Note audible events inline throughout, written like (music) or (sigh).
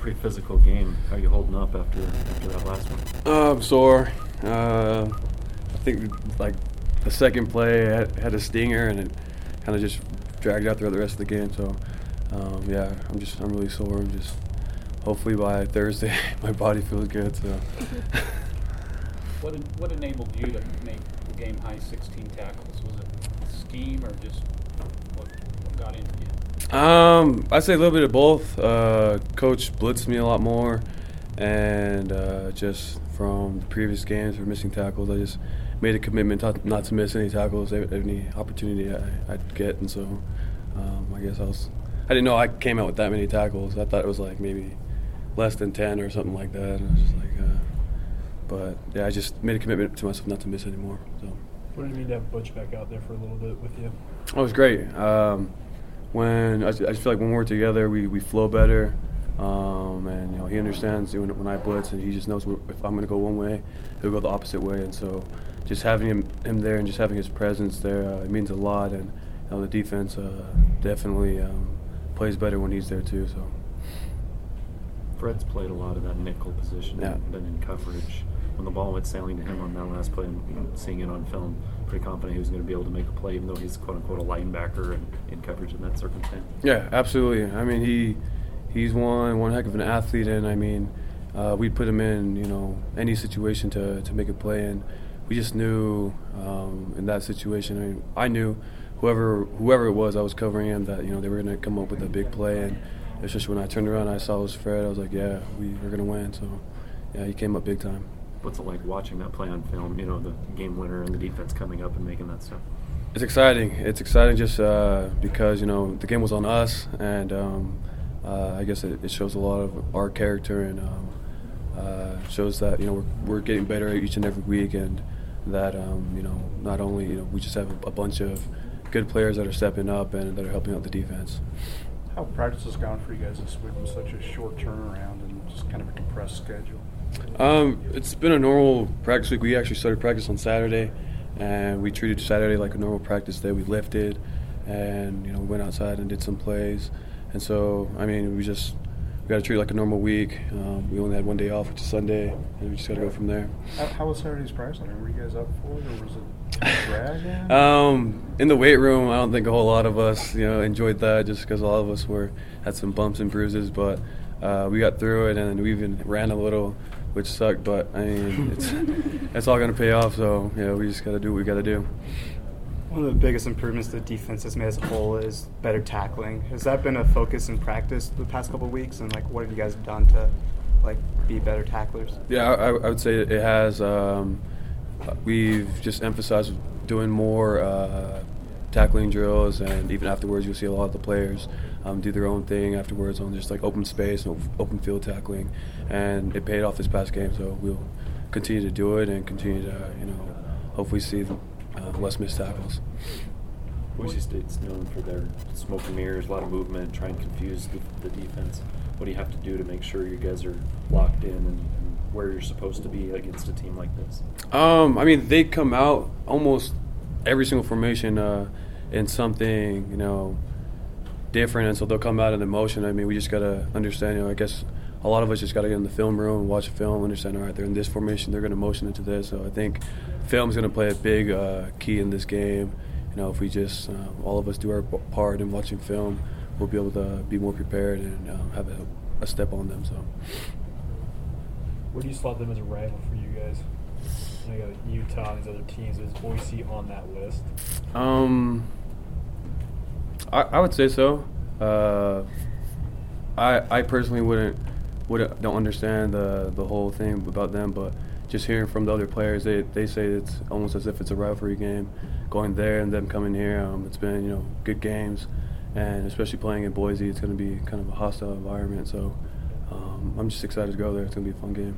pretty physical game. How are you holding up after after that last one? Uh, I'm sore. Uh, I think like the second play had, had a stinger and it kind of just dragged out throughout the rest of the game. So um, yeah, I'm just I'm really sore. I'm just hopefully by Thursday (laughs) my body feels good. So (laughs) What, en- what enabled you to make the game high 16 tackles? Was it scheme or just what, what got into you? Um, I say a little bit of both. Uh, Coach blitzed me a lot more, and uh, just from the previous games for missing tackles, I just made a commitment not, not to miss any tackles, any opportunity I, I'd get, and so um, I guess I was. I didn't know I came out with that many tackles. I thought it was like maybe less than ten or something like that. And I was just like, uh, but yeah, I just made a commitment to myself not to miss anymore. So. What did it mean to have Butch back out there for a little bit with you? Oh, it was great. Um, when I, just- I just feel like when we're together, we, we flow better. Um, and you know he understands when, when I blitz, and he just knows if I'm going to go one way, he'll go the opposite way. And so, just having him, him there and just having his presence there, uh, it means a lot. And you know, the defense uh, definitely um, plays better when he's there too. So Fred's played a lot of that nickel position Yeah. and been in coverage. When the ball went sailing to him on that last play, and seeing it on film, pretty confident he was going to be able to make a play, even though he's quote unquote a linebacker and in coverage in that circumstance. Yeah, absolutely. I mean, he he's one one heck of an athlete, and I mean, uh, we put him in you know any situation to, to make a play, and we just knew um, in that situation. I, mean, I knew whoever whoever it was I was covering him that you know they were going to come up with a big play, and it's just when I turned around, I saw it was Fred. I was like, yeah, we, we are going to win. So yeah, he came up big time. What's it like watching that play on film? You know, the game winner and the defense coming up and making that stuff. It's exciting. It's exciting just uh, because you know the game was on us, and um, uh, I guess it, it shows a lot of our character and um, uh, shows that you know we're, we're getting better each and every week, and that um, you know not only you know we just have a, a bunch of good players that are stepping up and that are helping out the defense. How practice has gone for you guys this week with such a short turnaround and just kind of a compressed schedule? Um, it's been a normal practice week. We actually started practice on Saturday, and we treated Saturday like a normal practice day. We lifted, and you know, we went outside and did some plays. And so, I mean, we just we got to treat it like a normal week. Um, we only had one day off, which is Sunday, and we just got to go from there. How, how was Saturday's practice? I mean, were you guys up for it, or was it (laughs) a drag? in? Um, in the weight room, I don't think a whole lot of us, you know, enjoyed that just because a lot of us were had some bumps and bruises, but uh, we got through it, and we even ran a little, which sucked. But I mean, it's (laughs) it's all gonna pay off. So yeah, we just got to do what we got to do. One of the biggest improvements the defense has made as a whole is better tackling. Has that been a focus in practice the past couple of weeks? And like, what have you guys done to like be better tacklers? Yeah, I, I would say it has. Um, we've just emphasized doing more uh, tackling drills, and even afterwards, you'll see a lot of the players um, do their own thing afterwards on just like open space, and open field tackling, and it paid off this past game. So we'll continue to do it and continue to, you know, hopefully see uh, less missed tackles. Boise State's known for their smoke and mirrors, a lot of movement, try and confuse the, the defense. What do you have to do to make sure you guys are locked in and, and where you're supposed to be against a team like this? Um, I mean, they come out almost every single formation uh, in something, you know, different, and so they'll come out in emotion. I mean, we just gotta understand. You know, I guess a lot of us just gotta get in the film room, watch a film, understand. All right, they're in this formation, they're gonna motion into this. So I think film's gonna play a big uh, key in this game. You know, if we just uh, all of us do our part in watching film, we'll be able to be more prepared and uh, have a, a step on them. So. Where do you slot them as a rival for you guys? I got Utah and these other teams. Is Boise on that list? Um, I, I would say so. Uh, I I personally wouldn't would don't understand the the whole thing about them, but just hearing from the other players, they they say it's almost as if it's a rivalry game. Going there and them coming here, um, it's been you know good games, and especially playing in Boise, it's going to be kind of a hostile environment. So um, I'm just excited to go there. It's going to be a fun game.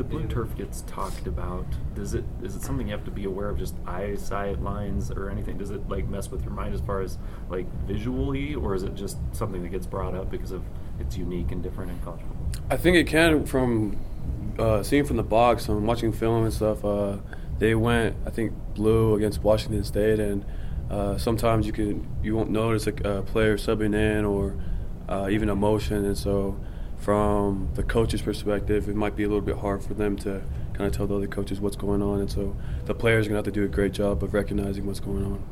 The blue turf gets talked about. Does it is it something you have to be aware of? Just eyesight lines or anything? Does it like mess with your mind as far as like visually, or is it just something that gets brought up because of it's unique and different college football? I think it can from uh, seeing from the box and watching film and stuff. Uh, they went, I think, blue against Washington State, and uh, sometimes you can you won't notice a, a player subbing in or uh, even emotion. And so, from the coach's perspective, it might be a little bit hard for them to kind of tell the other coaches what's going on. And so, the players are going to have to do a great job of recognizing what's going on.